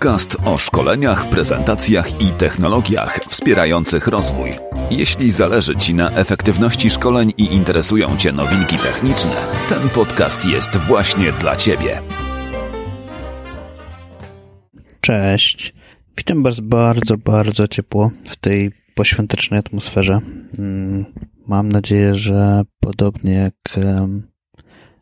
Podcast o szkoleniach, prezentacjach i technologiach wspierających rozwój. Jeśli zależy Ci na efektywności szkoleń i interesują Cię nowinki techniczne, ten podcast jest właśnie dla Ciebie. Cześć. Witam Was bardzo, bardzo ciepło w tej poświątecznej atmosferze. Mm, mam nadzieję, że podobnie jak,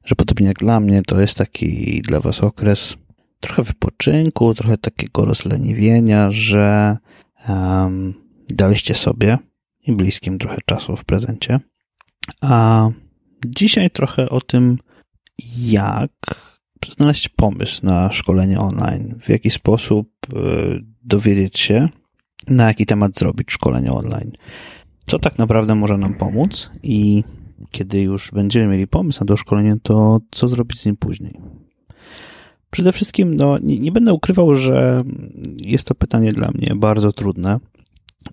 że podobnie jak dla mnie, to jest taki dla Was okres trochę wypoczynku, trochę takiego rozleniwienia, że um, daliście sobie i bliskim trochę czasu w prezencie. A dzisiaj trochę o tym, jak znaleźć pomysł na szkolenie online, w jaki sposób e, dowiedzieć się, na jaki temat zrobić szkolenie online, co tak naprawdę może nam pomóc i kiedy już będziemy mieli pomysł na to szkolenie, to co zrobić z nim później. Przede wszystkim, no, nie, nie będę ukrywał, że jest to pytanie dla mnie bardzo trudne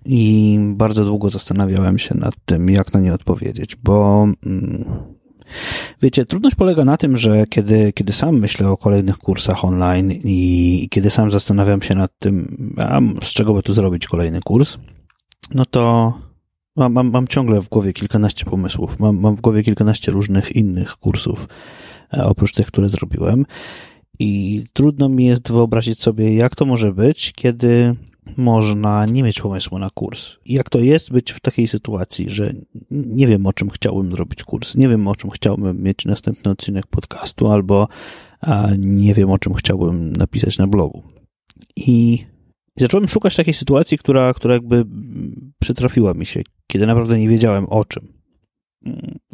i bardzo długo zastanawiałem się nad tym, jak na nie odpowiedzieć, bo mm, Wiecie, trudność polega na tym, że kiedy, kiedy sam myślę o kolejnych kursach online i kiedy sam zastanawiam się nad tym, a z czego by tu zrobić kolejny kurs, no to mam, mam, mam ciągle w głowie kilkanaście pomysłów. Mam, mam w głowie kilkanaście różnych innych kursów, e, oprócz tych, które zrobiłem. I trudno mi jest wyobrazić sobie, jak to może być, kiedy można nie mieć pomysłu na kurs. Jak to jest być w takiej sytuacji, że nie wiem, o czym chciałbym zrobić kurs, nie wiem, o czym chciałbym mieć następny odcinek podcastu, albo nie wiem, o czym chciałbym napisać na blogu. I zacząłem szukać takiej sytuacji, która, która jakby przytrafiła mi się, kiedy naprawdę nie wiedziałem o czym.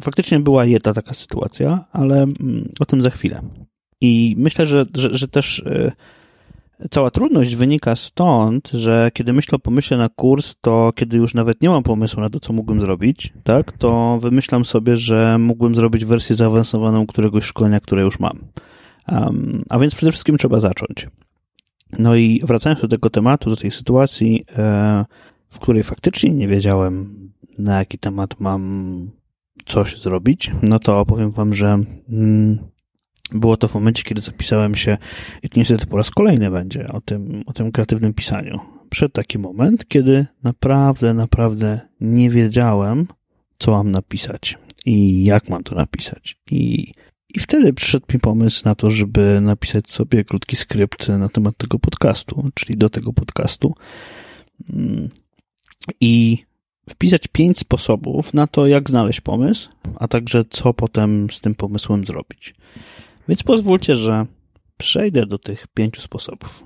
Faktycznie była jedna taka sytuacja, ale o tym za chwilę. I myślę, że, że, że też e, cała trudność wynika stąd, że kiedy myślę o pomyśle na kurs, to kiedy już nawet nie mam pomysłu na to, co mógłbym zrobić, tak, to wymyślam sobie, że mógłbym zrobić wersję zaawansowaną któregoś szkolenia, które już mam. Um, a więc przede wszystkim trzeba zacząć. No i wracając do tego tematu, do tej sytuacji, e, w której faktycznie nie wiedziałem, na jaki temat mam coś zrobić, no to opowiem wam, że mm, było to w momencie, kiedy zapisałem się, i to niestety po raz kolejny będzie, o tym, o tym kreatywnym pisaniu. Przed taki moment, kiedy naprawdę, naprawdę nie wiedziałem, co mam napisać i jak mam to napisać. I, i wtedy przyszedł mi pomysł na to, żeby napisać sobie krótki skrypt na temat tego podcastu, czyli do tego podcastu. Mm. I wpisać pięć sposobów na to, jak znaleźć pomysł, a także co potem z tym pomysłem zrobić. Więc pozwólcie, że przejdę do tych pięciu sposobów.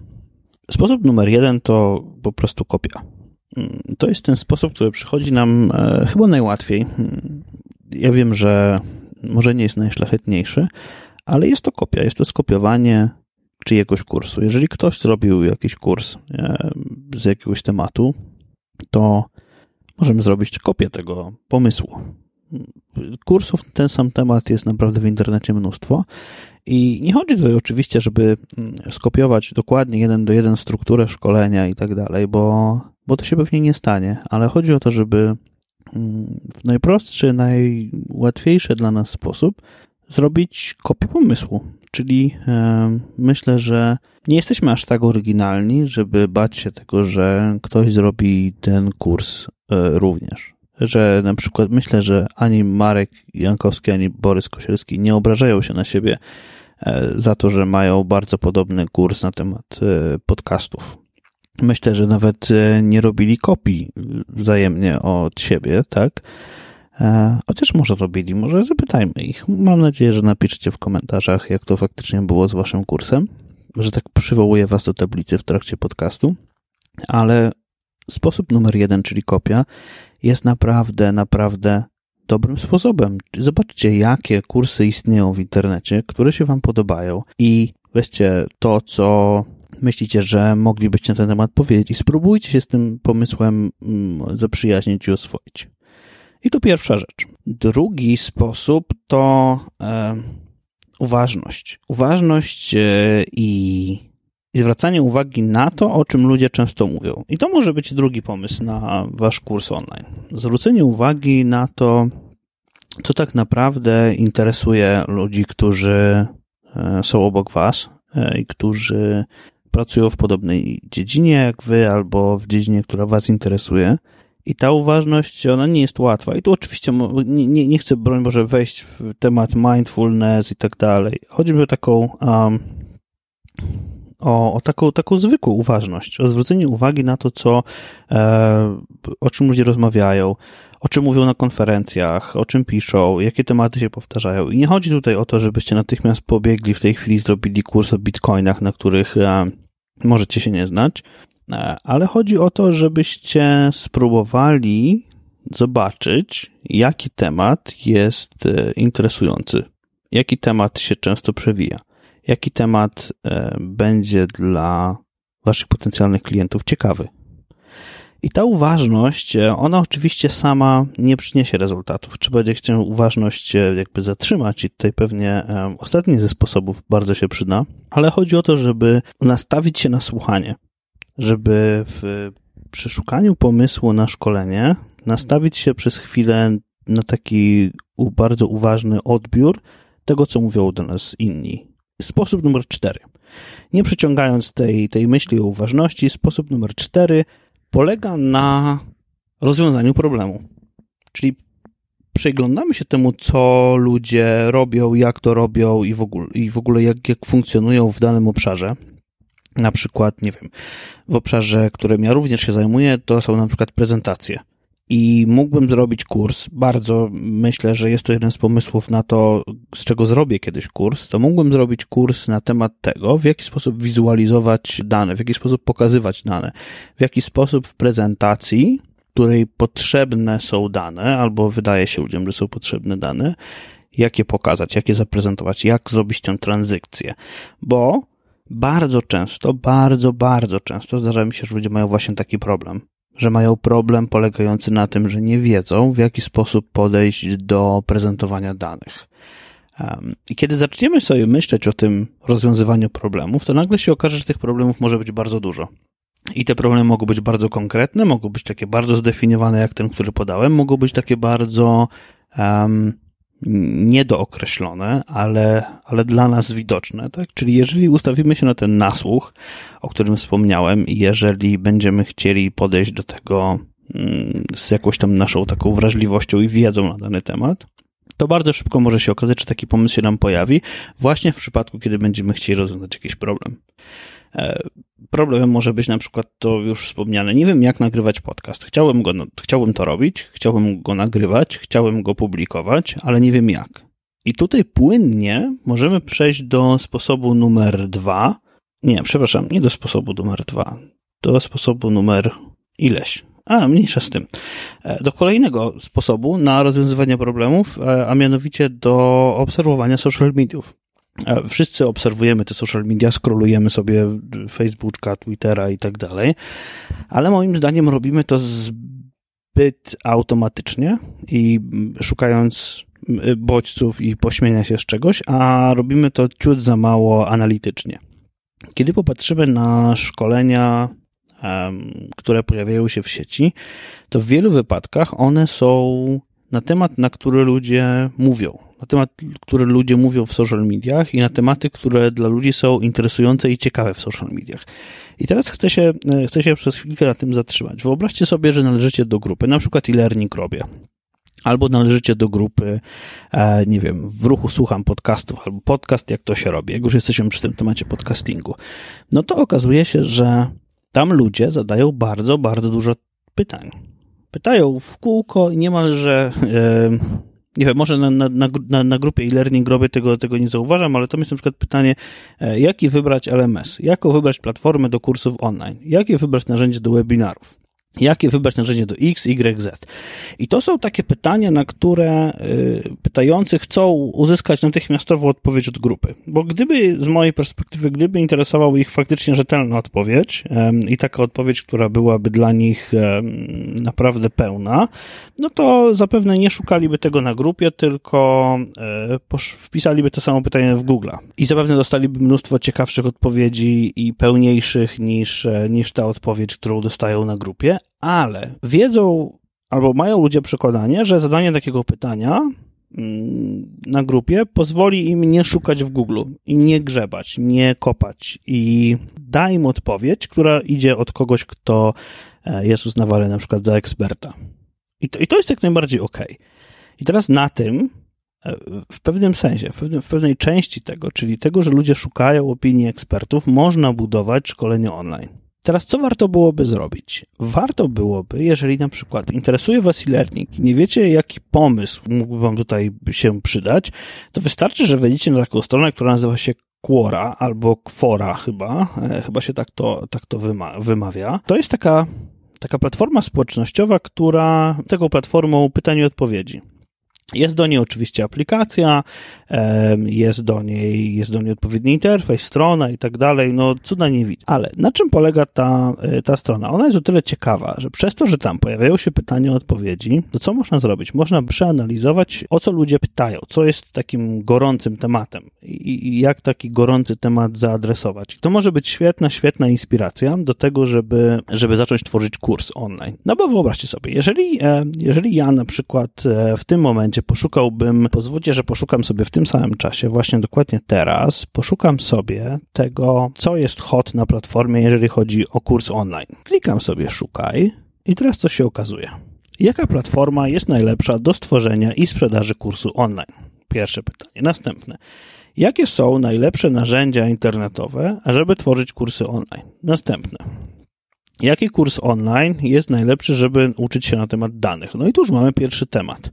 Sposób numer jeden to po prostu kopia. Mm, to jest ten sposób, który przychodzi nam e, chyba najłatwiej. Mm, ja wiem, że może nie jest najszlachetniejszy, ale jest to kopia, jest to skopiowanie czyjegoś kursu. Jeżeli ktoś zrobił jakiś kurs e, z jakiegoś tematu, to możemy zrobić kopię tego pomysłu. Kursów na ten sam temat jest naprawdę w internecie mnóstwo i nie chodzi tutaj oczywiście, żeby mm, skopiować dokładnie jeden do jeden strukturę szkolenia i tak dalej, bo, bo to się pewnie nie stanie, ale chodzi o to, żeby mm, w najprostszy, najłatwiejszy dla nas sposób zrobić kopię pomysłu. Czyli e, myślę, że nie jesteśmy aż tak oryginalni, żeby bać się tego, że ktoś zrobi ten kurs e, również że na przykład myślę, że ani Marek Jankowski, ani Borys Kosielski nie obrażają się na siebie e, za to, że mają bardzo podobny kurs na temat e, podcastów. Myślę, że nawet e, nie robili kopii wzajemnie od siebie, tak? Chociaż może robili, może zapytajmy ich. Mam nadzieję, że napiszcie w komentarzach, jak to faktycznie było z waszym kursem, że tak przywołuję was do tablicy w trakcie podcastu. Ale sposób numer jeden, czyli kopia, jest naprawdę, naprawdę dobrym sposobem. Zobaczcie, jakie kursy istnieją w internecie, które się Wam podobają i weźcie to, co myślicie, że moglibyście na ten temat powiedzieć i spróbujcie się z tym pomysłem mm, zaprzyjaźnić i oswoić. I to pierwsza rzecz. Drugi sposób to e, uważność. Uważność e, i i zwracanie uwagi na to, o czym ludzie często mówią. I to może być drugi pomysł na wasz kurs online. Zwrócenie uwagi na to, co tak naprawdę interesuje ludzi, którzy e, są obok was e, i którzy pracują w podobnej dziedzinie jak wy, albo w dziedzinie, która was interesuje. I ta uważność, ona nie jest łatwa. I tu oczywiście nie, nie, nie chcę, broń Boże, wejść w temat mindfulness i tak dalej. Chodzi mi o taką, um, o, o taką, taką zwykłą uważność, o zwrócenie uwagi na to, co, e, o czym ludzie rozmawiają, o czym mówią na konferencjach, o czym piszą, jakie tematy się powtarzają. I nie chodzi tutaj o to, żebyście natychmiast pobiegli w tej chwili, zrobili kurs o bitcoinach, na których e, możecie się nie znać, e, ale chodzi o to, żebyście spróbowali zobaczyć, jaki temat jest e, interesujący, jaki temat się często przewija, jaki temat e, będzie dla waszych potencjalnych klientów ciekawy. I ta uważność, e, ona oczywiście sama nie przyniesie rezultatów. Trzeba będzie chcieć uważność e, jakby zatrzymać i tutaj pewnie ostatni ze sposobów bardzo się przyda, ale chodzi o to, żeby nastawić się na słuchanie, żeby w przeszukaniu pomysłu na szkolenie nastawić się przez chwilę na taki bardzo uważny odbiór tego, co mówią do nas inni. Sposób numer cztery. Nie przyciągając tej, tej myśli o uważności, sposób numer cztery – polega na rozwiązaniu problemu. Czyli przyglądamy się temu, co ludzie robią, jak to robią i w ogóle, i w ogóle jak, jak funkcjonują w danym obszarze. Na przykład, nie wiem, w obszarze, którym ja również się zajmuję, to są na przykład prezentacje i mógłbym zrobić kurs. Bardzo myślę, że jest to jeden z pomysłów na to, z czego zrobię kiedyś kurs. To mógłbym zrobić kurs na temat tego, w jaki sposób wizualizować dane, w jaki sposób pokazywać dane, w jaki sposób w prezentacji, której potrzebne są dane, albo wydaje się ludziom, że są potrzebne dane, jak je pokazać, jak je zaprezentować, jak zrobić tę tranzycję. Bo bardzo często, bardzo, bardzo często zdarza mi się, że ludzie mają właśnie taki problem że mają problem polegający na tym, że nie wiedzą, w jaki sposób podejść do prezentowania danych. I kiedy zaczniemy sobie myśleć o tym rozwiązywaniu problemów, to nagle się okaże, że tych problemów może być bardzo dużo. I te problemy mogą być bardzo konkretne, mogą być takie bardzo zdefiniowane, jak ten, który podałem, mogą być takie bardzo um, niedookreślone, ale, ale dla nas widoczne, tak? Czyli jeżeli ustawimy się na ten nasłuch, o którym wspomniałem, i jeżeli będziemy chcieli podejść do tego mm, z jakąś tam naszą taką wrażliwością i wiedzą na dany temat, to bardzo szybko może się okazać, że taki pomysł się nam pojawi, właśnie w przypadku, kiedy będziemy chcieli rozwiązać jakiś problem. E, problemem może być na przykład to już wspomniane, nie wiem jak nagrywać podcast. Chciałem, go, chciałbym to robić, chciałbym go nagrywać, chciałem go publikować, ale nie wiem jak. I tutaj płynnie możemy przejść do sposobu numer dwa. Nie, przepraszam, nie do sposobu numer dwa. Do sposobu numer ileś. A, mniejsza z tym. E, do kolejnego sposobu na rozwiązywanie problemów, e, a mianowicie do obserwowania social mediów. Wszyscy obserwujemy te social media, scrollujemy sobie Facebooka, Twittera i tak dalej, ale moim zdaniem robimy to zbyt automatycznie i szukając bodźców i pośmienia się z czegoś, a robimy to ciut za mało analitycznie. Kiedy popatrzymy na szkolenia, które pojawiają się w sieci, to w wielu wypadkach one są na temat, na który ludzie mówią na temat, które ludzie mówią w social mediach i na tematy, które dla ludzi są interesujące i ciekawe w social mediach. I teraz chcę się, e, chcę się przez chwilkę na tym zatrzymać. Wyobraźcie sobie, że należycie do grupy, na przykład e-learning robię. Albo należycie do grupy, e, nie wiem, w ruchu słucham podcastów, albo podcast, jak to się robi, jak już jesteśmy przy tym temacie podcastingu. No to okazuje się, że tam ludzie zadają bardzo, bardzo dużo pytań. Pytają w kółko niemalże e, nie wiem, może na, na, na, na grupie e-learning robię tego, tego nie zauważam, ale to jest na przykład pytanie, e, jaki wybrać LMS, jaką wybrać platformę do kursów online, jakie wybrać narzędzie do webinarów jakie wybrać narzędzie do X, Y, Z. I to są takie pytania, na które y, pytający chcą uzyskać natychmiastową odpowiedź od grupy. Bo gdyby, z mojej perspektywy, gdyby interesowała ich faktycznie rzetelna odpowiedź i taka odpowiedź, która byłaby dla nich naprawdę pełna, no to zapewne nie szukaliby tego na grupie, tylko e, wpisaliby to samo pytanie w Google. I zapewne dostaliby mnóstwo ciekawszych odpowiedzi i pełniejszych niż, e, niż ta odpowiedź, którą dostają na grupie, ale wiedzą albo mają ludzie przekonanie, że zadanie takiego pytania mm, na grupie pozwoli im nie szukać w Google i nie grzebać, nie kopać i da im odpowiedź, która idzie od kogoś, kto e, jest uznawany na przykład za eksperta. I to, i to jest jak najbardziej ok. I teraz na tym, e, w pewnym sensie, w, pewnym, w pewnej części tego, czyli tego, że ludzie szukają opinii ekspertów, można budować szkolenie online. Teraz co warto byłoby zrobić? Warto byłoby, jeżeli na przykład interesuje Was e-learning nie wiecie, jaki pomysł mógłby Wam tutaj się przydać, to wystarczy, że wejdziecie na taką stronę, która nazywa się Quora albo Quora chyba, e, chyba się tak to, tak to wyma wymawia. To jest taka, taka platforma społecznościowa, która taką platformą pytań i odpowiedzi. Jest do niej oczywiście aplikacja, jest do niej, jest do niej odpowiedni interfejs, strona i tak dalej, no cuda nie widzę. Ale na czym polega ta, e, ta strona? Ona jest o tyle ciekawa, że przez to, że tam pojawiają się pytania, odpowiedzi, to co można zrobić? Można przeanalizować, o co ludzie pytają, co jest takim gorącym tematem i, i jak taki gorący temat zaadresować. To może być świetna, świetna inspiracja do tego, żeby, żeby zacząć tworzyć kurs online. No bo wyobraźcie sobie, jeżeli, e, jeżeli ja na przykład e, w tym momencie poszukałbym, pozwólcie, że poszukam sobie w tym samym czasie, właśnie dokładnie teraz, poszukam sobie tego, co jest hot na platformie, jeżeli chodzi o kurs online. Klikam sobie szukaj i teraz co się okazuje? Jaka platforma jest najlepsza do stworzenia i sprzedaży kursu online? Pierwsze pytanie. Następne. Jakie są najlepsze narzędzia internetowe, żeby tworzyć kursy online? Następne. Jaki kurs online jest najlepszy, żeby uczyć się na temat danych? No i tu już mamy pierwszy temat.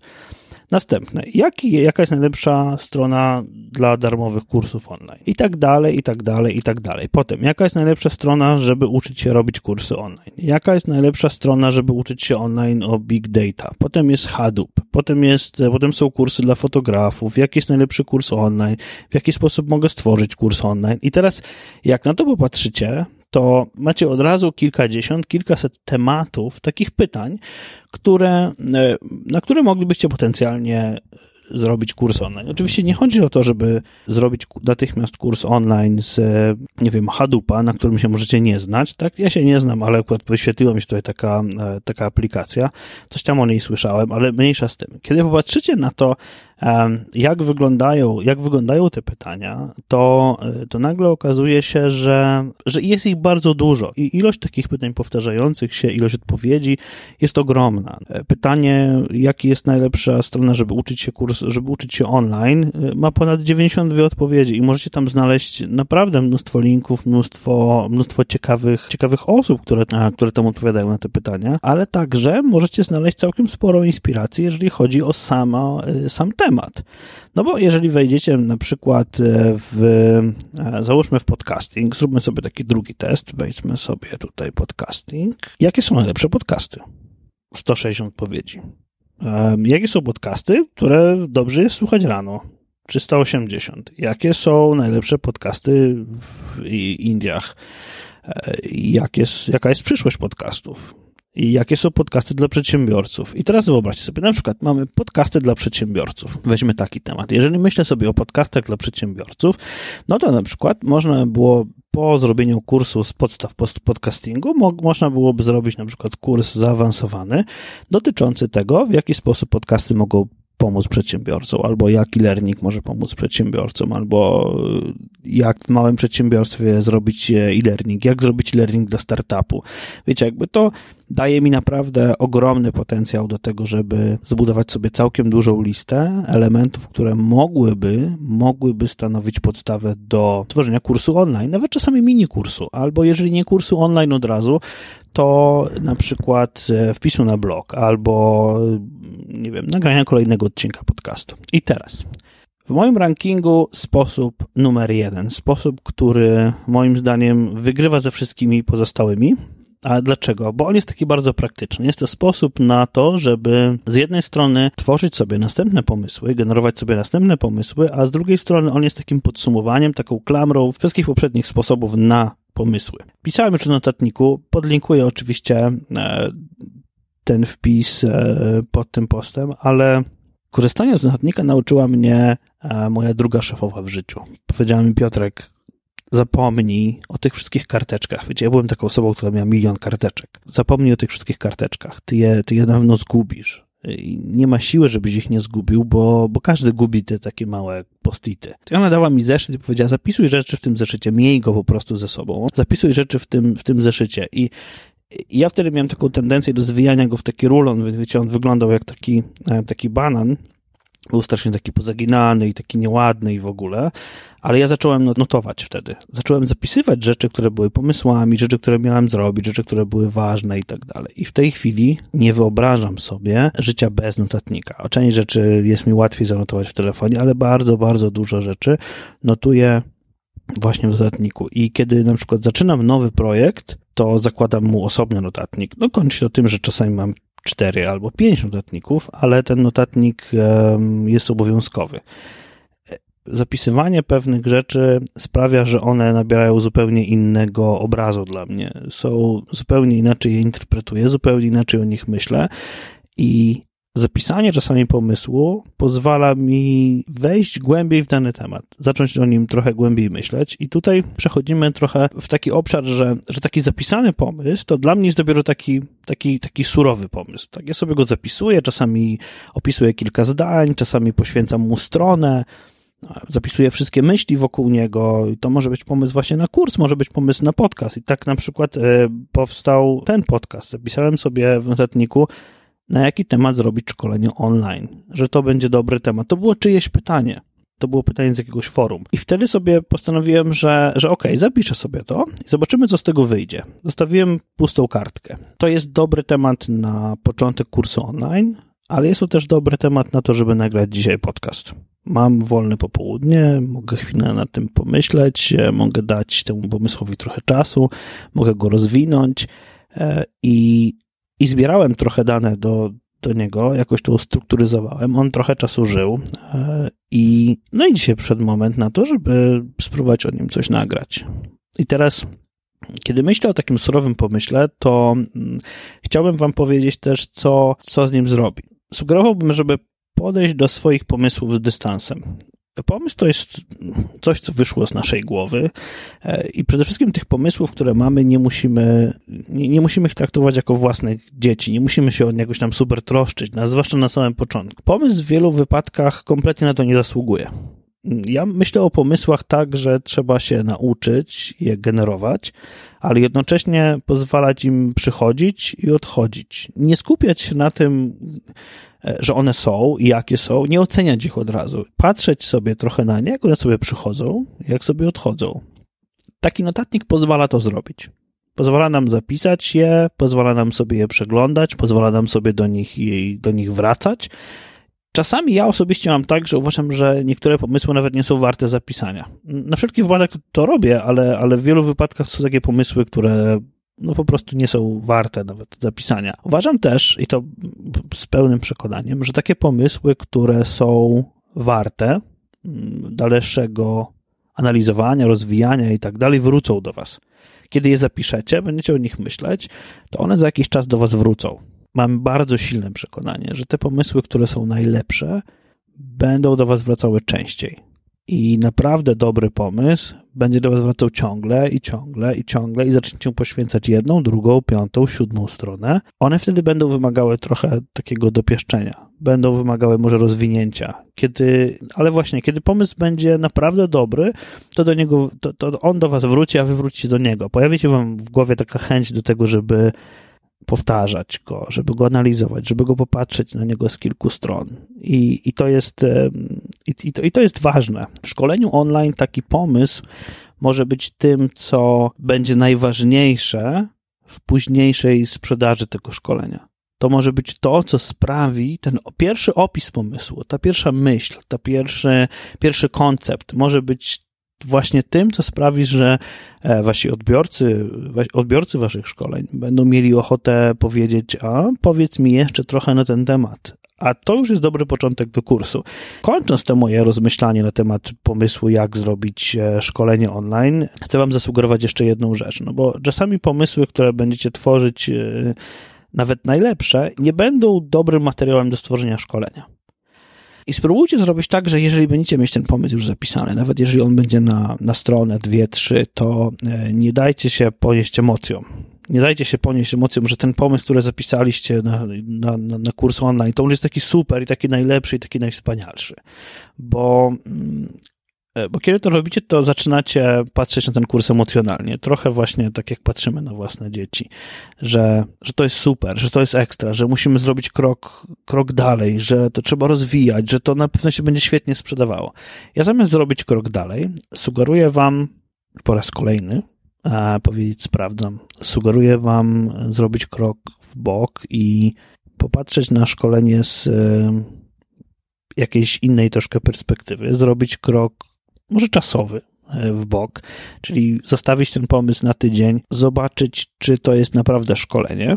Następne. Jaka jest najlepsza strona dla darmowych kursów online? I tak dalej, i tak dalej, i tak dalej. Potem, jaka jest najlepsza strona, żeby uczyć się robić kursy online? Jaka jest najlepsza strona, żeby uczyć się online o big data? Potem jest Hadoop. Potem, jest, potem są kursy dla fotografów. Jaki jest najlepszy kurs online? W jaki sposób mogę stworzyć kurs online? I teraz, jak na to popatrzycie, to macie od razu kilkadziesiąt, kilkaset tematów, takich pytań, które, e, na które moglibyście potencjalnie zrobić kurs online. Oczywiście nie chodzi o to, żeby zrobić natychmiast kurs online z, nie wiem, Hadoopa, na którym się możecie nie znać, tak? Ja się nie znam, ale akurat wyświetliła mi się tutaj taka, e, taka aplikacja. Coś tam o niej słyszałem, ale mniejsza z tym. Kiedy popatrzycie na to, jak wyglądają, jak wyglądają te pytania, to, e, to nagle okazuje się, że, że jest ich bardzo dużo i ilość takich pytań powtarzających się, ilość odpowiedzi jest ogromna. E, pytanie, jaki jest najlepsza strona, żeby uczyć się kurs, żeby uczyć się online, e, ma ponad 92 odpowiedzi i możecie tam znaleźć naprawdę mnóstwo linków, mnóstwo, mnóstwo ciekawych, ciekawych osób, które, które tam odpowiadają na te pytania, ale także możecie znaleźć całkiem sporo inspiracji, jeżeli chodzi o sama, sam temat temat. No bo jeżeli wejdziecie na przykład e, w, e, załóżmy w podcasting, zróbmy sobie taki drugi test, wejdźmy sobie tutaj podcasting. Jakie są najlepsze podcasty? 160 odpowiedzi. Jakie są podcasty, które dobrze jest słuchać rano? 380. Jakie są najlepsze podcasty w Indiach? E, jak jest, jaka jest przyszłość podcastów? I jakie są podcasty dla przedsiębiorców. I teraz wyobraźcie sobie, na przykład mamy podcasty dla przedsiębiorców. Weźmy taki temat. Jeżeli myślę sobie o podcastach dla przedsiębiorców, no to na przykład można było po zrobieniu kursu z podstaw podcastingu, mo można byłoby zrobić na przykład kurs zaawansowany dotyczący tego, w jaki sposób podcasty mogą pomóc przedsiębiorcom, albo jak e-learning może pomóc przedsiębiorcom, albo jak w małym przedsiębiorstwie zrobić e-learning, jak zrobić e-learning dla startupu. Wiecie, jakby to daje mi naprawdę ogromny potencjał do tego, żeby zbudować sobie całkiem dużą listę elementów, które mogłyby, mogłyby stanowić podstawę do tworzenia kursu online, nawet czasami mini kursu, albo jeżeli nie kursu online od razu, to na przykład e, wpisu na blog, albo nie wiem, nagrania kolejnego odcinka podcastu. I teraz. W moim rankingu sposób numer jeden, sposób, który moim zdaniem wygrywa ze wszystkimi pozostałymi, a dlaczego? Bo on jest taki bardzo praktyczny. Jest to sposób na to, żeby z jednej strony tworzyć sobie następne pomysły, generować sobie następne pomysły, a z drugiej strony on jest takim podsumowaniem, taką klamrą wszystkich poprzednich sposobów na pomysły. Pisałem już w notatniku, podlinkuję oczywiście e, ten wpis e, pod tym postem, ale korzystanie z notatnika nauczyła mnie e, moja druga szefowa w życiu. Powiedziała mi Piotrek, zapomnij o tych wszystkich karteczkach. Wiecie, ja byłem taką osobą, która miała milion karteczek. Zapomnij o tych wszystkich karteczkach. Ty je, ty je na pewno zgubisz. nie ma siły, żebyś ich nie zgubił, bo, bo każdy gubi te takie małe postity. I ona dała mi zeszyt i powiedziała, zapisuj rzeczy w tym zeszycie, miej go po prostu ze sobą, zapisuj rzeczy w tym, w tym zeszycie i i ja wtedy miałem taką tendencję do zwijania go w taki rulon, wiecie, on wyglądał jak taki, e, taki banan, był strasznie taki pozaginany i taki nieładny i w ogóle, ale ja zacząłem notować wtedy. Zacząłem zapisywać rzeczy, które były pomysłami, rzeczy, które miałem zrobić, rzeczy, które były ważne i tak dalej. I w tej chwili nie wyobrażam sobie życia bez notatnika. O część rzeczy jest mi łatwiej zanotować w telefonie, ale bardzo, bardzo dużo rzeczy notuję właśnie w notatniku. I kiedy na przykład zaczynam nowy projekt, to zakładam mu osobny notatnik. No kończy się to tym, że czasami mam cztery albo pięć notatników, ale ten notatnik jest obowiązkowy. Zapisywanie pewnych rzeczy sprawia, że one nabierają zupełnie innego obrazu dla mnie. Są zupełnie inaczej je interpretuję, zupełnie inaczej o nich myślę i zapisanie czasami pomysłu pozwala mi wejść głębiej w dany temat, zacząć o nim trochę głębiej myśleć i tutaj przechodzimy trochę w taki obszar, że, że taki zapisany pomysł to dla mnie jest dopiero taki, taki, taki surowy pomysł. Tak, ja sobie go zapisuję, czasami opisuję kilka zdań, czasami poświęcam mu stronę, zapisuję wszystkie myśli wokół niego. To może być pomysł właśnie na kurs, może być pomysł na podcast. I tak na przykład e, powstał ten podcast. Zapisałem sobie w notatniku na jaki temat zrobić szkolenie online, że to będzie dobry temat. To było czyjeś pytanie. To było pytanie z jakiegoś forum. I wtedy sobie postanowiłem, że, że okej, okay, zapiszę sobie to i zobaczymy, co z tego wyjdzie. Zostawiłem pustą kartkę. To jest dobry temat na początek kursu online, ale jest to też dobry temat na to, żeby nagrać dzisiaj podcast. Mam wolne popołudnie, mogę chwilę nad tym pomyśleć, mogę dać temu pomysłowi trochę czasu, mogę go rozwinąć e, i i zbierałem trochę dane do, do niego, jakoś to ustrukturyzowałem. On trochę czasu żył e, i no i dzisiaj przyszedł moment na to, żeby spróbować o nim coś nagrać. I teraz, kiedy myślę o takim surowym pomyśle, to mm, chciałbym wam powiedzieć też, co, co z nim zrobić. Sugerowałbym, żeby podejść do swoich pomysłów z dystansem. Pomysł to jest coś, co wyszło z naszej głowy e, i przede wszystkim tych pomysłów, które mamy, nie musimy, nie, nie, musimy ich traktować jako własnych dzieci, nie musimy się od jakoś tam super troszczyć, zwłaszcza na samym początku. Pomysł w wielu wypadkach kompletnie na to nie zasługuje. Ja myślę o pomysłach tak, że trzeba się nauczyć je generować, ale jednocześnie pozwalać im przychodzić i odchodzić. Nie skupiać się na tym, E, że one są i jakie są, nie oceniać ich od razu. Patrzeć sobie trochę na nie, jak one sobie przychodzą, jak sobie odchodzą. Taki notatnik pozwala to zrobić. Pozwala nam zapisać je, pozwala nam sobie je przeglądać, pozwala nam sobie do nich, do nich wracać. Czasami ja osobiście mam tak, że uważam, że niektóre pomysły nawet nie są warte zapisania. Na wszelki wypadek to, robię, ale, ale w wielu wypadkach są takie pomysły, które no po prostu nie są warte nawet zapisania. Uważam też, i to z pełnym przekonaniem, że takie pomysły, które są warte mm, dalszego analizowania, rozwijania i tak dalej, wrócą do Was. Kiedy je zapiszecie, będziecie o nich myśleć, to one za jakiś czas do Was wrócą. Mam bardzo silne przekonanie, że te pomysły, które są najlepsze, będą do Was wracały częściej. I naprawdę dobry pomysł będzie do Was wracał ciągle i ciągle i ciągle i zaczniecie poświęcać jedną, drugą, piątą, siódmą stronę. One wtedy będą wymagały trochę takiego dopieszczenia. Będą wymagały może rozwinięcia. Kiedy, ale właśnie, kiedy pomysł będzie naprawdę dobry, to do niego, to, to on do Was wróci, a Wy wrócicie do niego. Pojawi się Wam w głowie taka chęć do tego, żeby powtarzać go, żeby go analizować, żeby go popatrzeć na niego z kilku stron. I, i, to, jest, i, to, i to jest ważne. W szkoleniu online taki pomysł może być tym, co będzie najważniejsze w późniejszej sprzedaży tego szkolenia. To może być to, co sprawi ten pierwszy opis pomysłu, ta pierwsza myśl, ta pierwszy, pierwszy koncept może być właśnie tym, co sprawi, że e, wasi odbiorcy, odbiorcy waszych szkoleń będą mieli ochotę powiedzieć, a powiedz mi jeszcze trochę na ten temat. A to już jest dobry początek do kursu. Kończąc to moje rozmyślanie na temat pomysłu, jak zrobić e, szkolenie online, chcę Wam zasugerować jeszcze jedną rzecz, no bo czasami pomysły, które będziecie tworzyć, e, nawet najlepsze, nie będą dobrym materiałem do stworzenia szkolenia. I spróbujcie zrobić tak, że jeżeli będziecie mieć ten pomysł już zapisany, nawet jeżeli on będzie na, na stronę, dwie, trzy, to e, nie dajcie się ponieść emocjom. nie dajcie się ponieść emocjom, że ten pomysł, który zapisaliście na, na, na, na kurs online, to on jest taki super i taki najlepszy i taki najwspanialszy. Bo mm, bo kiedy to robicie, to zaczynacie patrzeć na ten kurs emocjonalnie. Trochę właśnie tak jak patrzymy na własne dzieci, że, że to jest super, że to jest ekstra, że musimy zrobić krok, krok dalej, że to trzeba rozwijać, że to na pewno się będzie świetnie sprzedawało. Ja zamiast zrobić krok dalej, sugeruję Wam po raz kolejny, a powiedzieć sprawdzam, sugeruję Wam zrobić krok w bok i popatrzeć na szkolenie z e, jakiejś innej troszkę perspektywy, zrobić krok może czasowy e, w bok, czyli zostawić ten pomysł na tydzień, zobaczyć, czy to jest naprawdę szkolenie,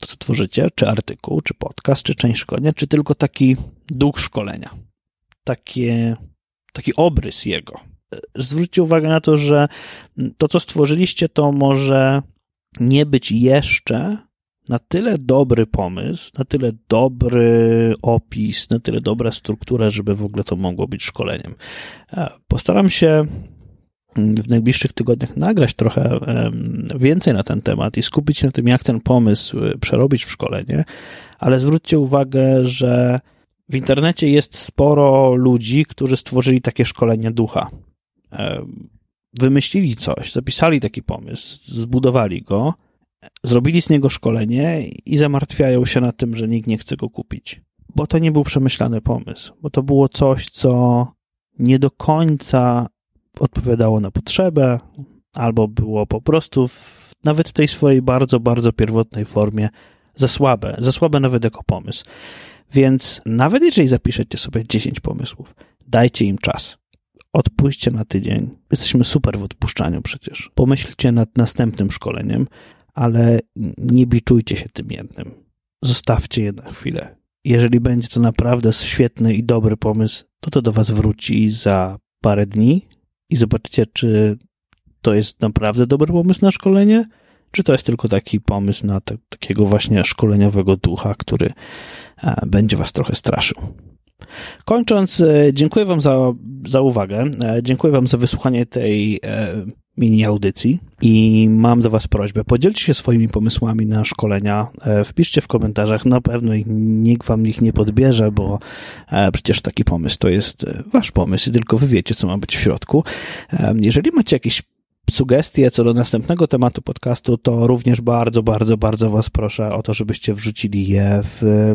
to co tworzycie, czy artykuł, czy podcast, czy część szkolenia, czy tylko taki duch szkolenia. Takie, taki obrys jego. E, zwróćcie uwagę na to, że to, co stworzyliście, to może nie być jeszcze na tyle dobry pomysł, na tyle dobry opis, na tyle dobra struktura, żeby w ogóle to mogło być szkoleniem. E, postaram się w najbliższych tygodniach nagrać trochę więcej na ten temat i skupić się na tym, jak ten pomysł e, przerobić w szkolenie, ale zwróćcie uwagę, że w internecie jest sporo ludzi, którzy stworzyli takie szkolenie ducha. E, wymyślili coś, zapisali taki pomysł, zbudowali go, zrobili z niego szkolenie i zamartwiają się na tym, że nikt nie chce go kupić. Bo to nie był przemyślany pomysł, bo to było coś, co nie do końca odpowiadało na potrzebę, albo było po prostu w, nawet tej swojej bardzo, bardzo pierwotnej formie za słabe, za słabe nawet jako pomysł. Więc nawet jeżeli zapiszecie sobie 10 pomysłów, dajcie im czas. Odpuśćcie na tydzień. Jesteśmy super w odpuszczaniu przecież. Pomyślcie nad następnym szkoleniem, ale nie biczujcie się tym jednym. Zostawcie je na chwilę. Jeżeli będzie to naprawdę świetny i dobry pomysł, to to do Was wróci za parę dni i zobaczycie, czy to jest naprawdę dobry pomysł na szkolenie, czy to jest tylko taki pomysł na te, takiego właśnie szkoleniowego ducha, który a, będzie Was trochę straszył. Kończąc, e, dziękuję Wam za, za uwagę. E, dziękuję Wam za wysłuchanie tej e, mini audycji i mam do Was prośbę, podzielcie się swoimi pomysłami na szkolenia, e, wpiszcie w komentarzach, na pewno nikt Wam ich nie podbierze, bo e, przecież taki pomysł to jest e, Wasz pomysł i tylko Wy wiecie, co ma być w środku. Jeżeli macie jakieś sugestie co do następnego tematu podcastu, to również bardzo, bardzo, bardzo Was proszę o to, żebyście wrzucili je w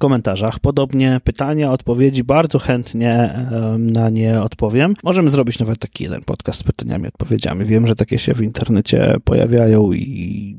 komentarzach. Podobnie pytania, odpowiedzi, bardzo chętnie na nie odpowiem. Możemy zrobić nawet taki jeden podcast z pytaniami, odpowiedziami. Wiem, że takie się w internecie pojawiają i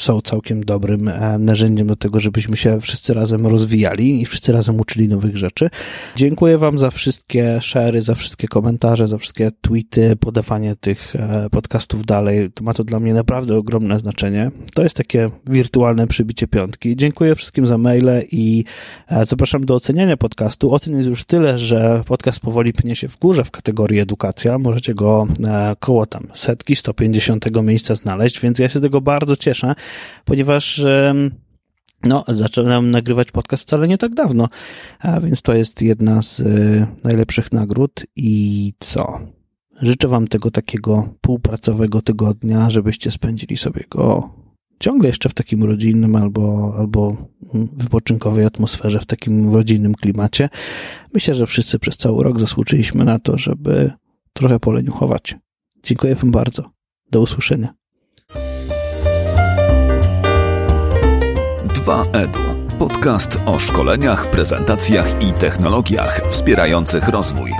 są całkiem dobrym e, narzędziem do tego, żebyśmy się wszyscy razem rozwijali i wszyscy razem uczyli nowych rzeczy. Dziękuję Wam za wszystkie share, za wszystkie komentarze, za wszystkie tweety, podawanie tych e, podcastów dalej. To ma to dla mnie naprawdę ogromne znaczenie. To jest takie wirtualne przybicie piątki. Dziękuję wszystkim za maile i e, zapraszam do oceniania podcastu. Ocen jest już tyle, że podcast powoli pnie się w górze w kategorii edukacja. Możecie go koło tam setki, 150 miejsca znaleźć, więc ja się tego bardzo cieszę ponieważ no, zacząłem nagrywać podcast wcale nie tak dawno, a więc to jest jedna z y, najlepszych nagród i co? Życzę Wam tego takiego półpracowego tygodnia, żebyście spędzili sobie go ciągle jeszcze w takim rodzinnym albo, albo wypoczynkowej atmosferze, w takim rodzinnym klimacie. Myślę, że wszyscy przez cały rok zasłużyliśmy na to, żeby trochę poleniuchować. Dziękuję Wam bardzo. Do usłyszenia. 2EDU. Podcast o szkoleniach, prezentacjach i technologiach wspierających rozwój.